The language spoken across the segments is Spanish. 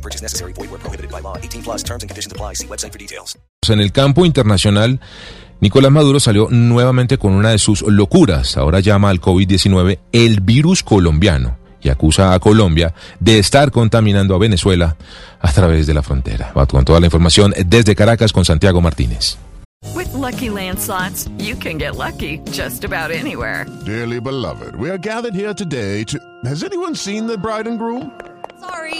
Purchase necessary. Void where prohibited by law. 18 plus terms and conditions apply. See website for details. En el campo internacional, Nicolás Maduro salió nuevamente con una de sus locuras. Ahora llama al COVID-19 el virus colombiano y acusa a Colombia de estar contaminando a Venezuela a través de la frontera. Va con toda la información desde Caracas con Santiago Martínez. With Lucky Land slots, you can get lucky just about anywhere. Dearly beloved, we are gathered here today to. Has anyone seen the bride and groom? Sorry,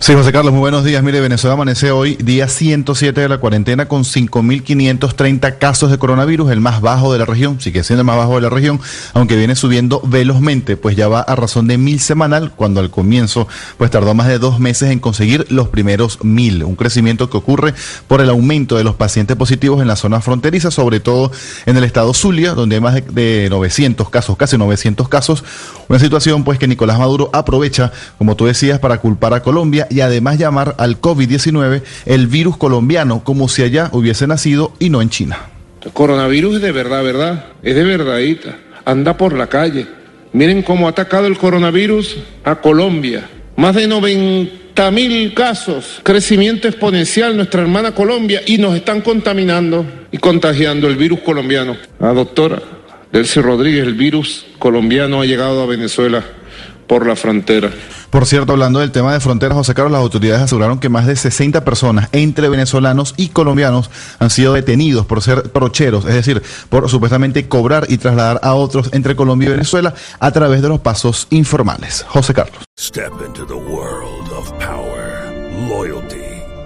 Sí, José Carlos, muy buenos días. Mire, Venezuela amanece hoy día 107 de la cuarentena con 5.530 casos de coronavirus, el más bajo de la región, sigue siendo el más bajo de la región, aunque viene subiendo velozmente, pues ya va a razón de mil semanal, cuando al comienzo pues tardó más de dos meses en conseguir los primeros mil, un crecimiento que ocurre por el aumento de los pacientes positivos en la zona fronteriza, sobre todo en el estado Zulia, donde hay más de, de 900 casos, casi 900 casos, una situación pues que Nicolás Maduro aprovecha, como tú decías, para culpar a Colombia y además llamar al COVID-19 el virus colombiano, como si allá hubiese nacido y no en China. El coronavirus es de verdad, ¿verdad? Es de verdadita. Anda por la calle. Miren cómo ha atacado el coronavirus a Colombia. Más de 90 mil casos. Crecimiento exponencial nuestra hermana Colombia y nos están contaminando y contagiando el virus colombiano. La doctora Delcy Rodríguez, el virus colombiano ha llegado a Venezuela por la frontera. Por cierto, hablando del tema de fronteras, José Carlos, las autoridades aseguraron que más de 60 personas, entre venezolanos y colombianos, han sido detenidos por ser trocheros, es decir, por supuestamente cobrar y trasladar a otros entre Colombia y Venezuela a través de los pasos informales. José Carlos. Step into the world of power, loyalty,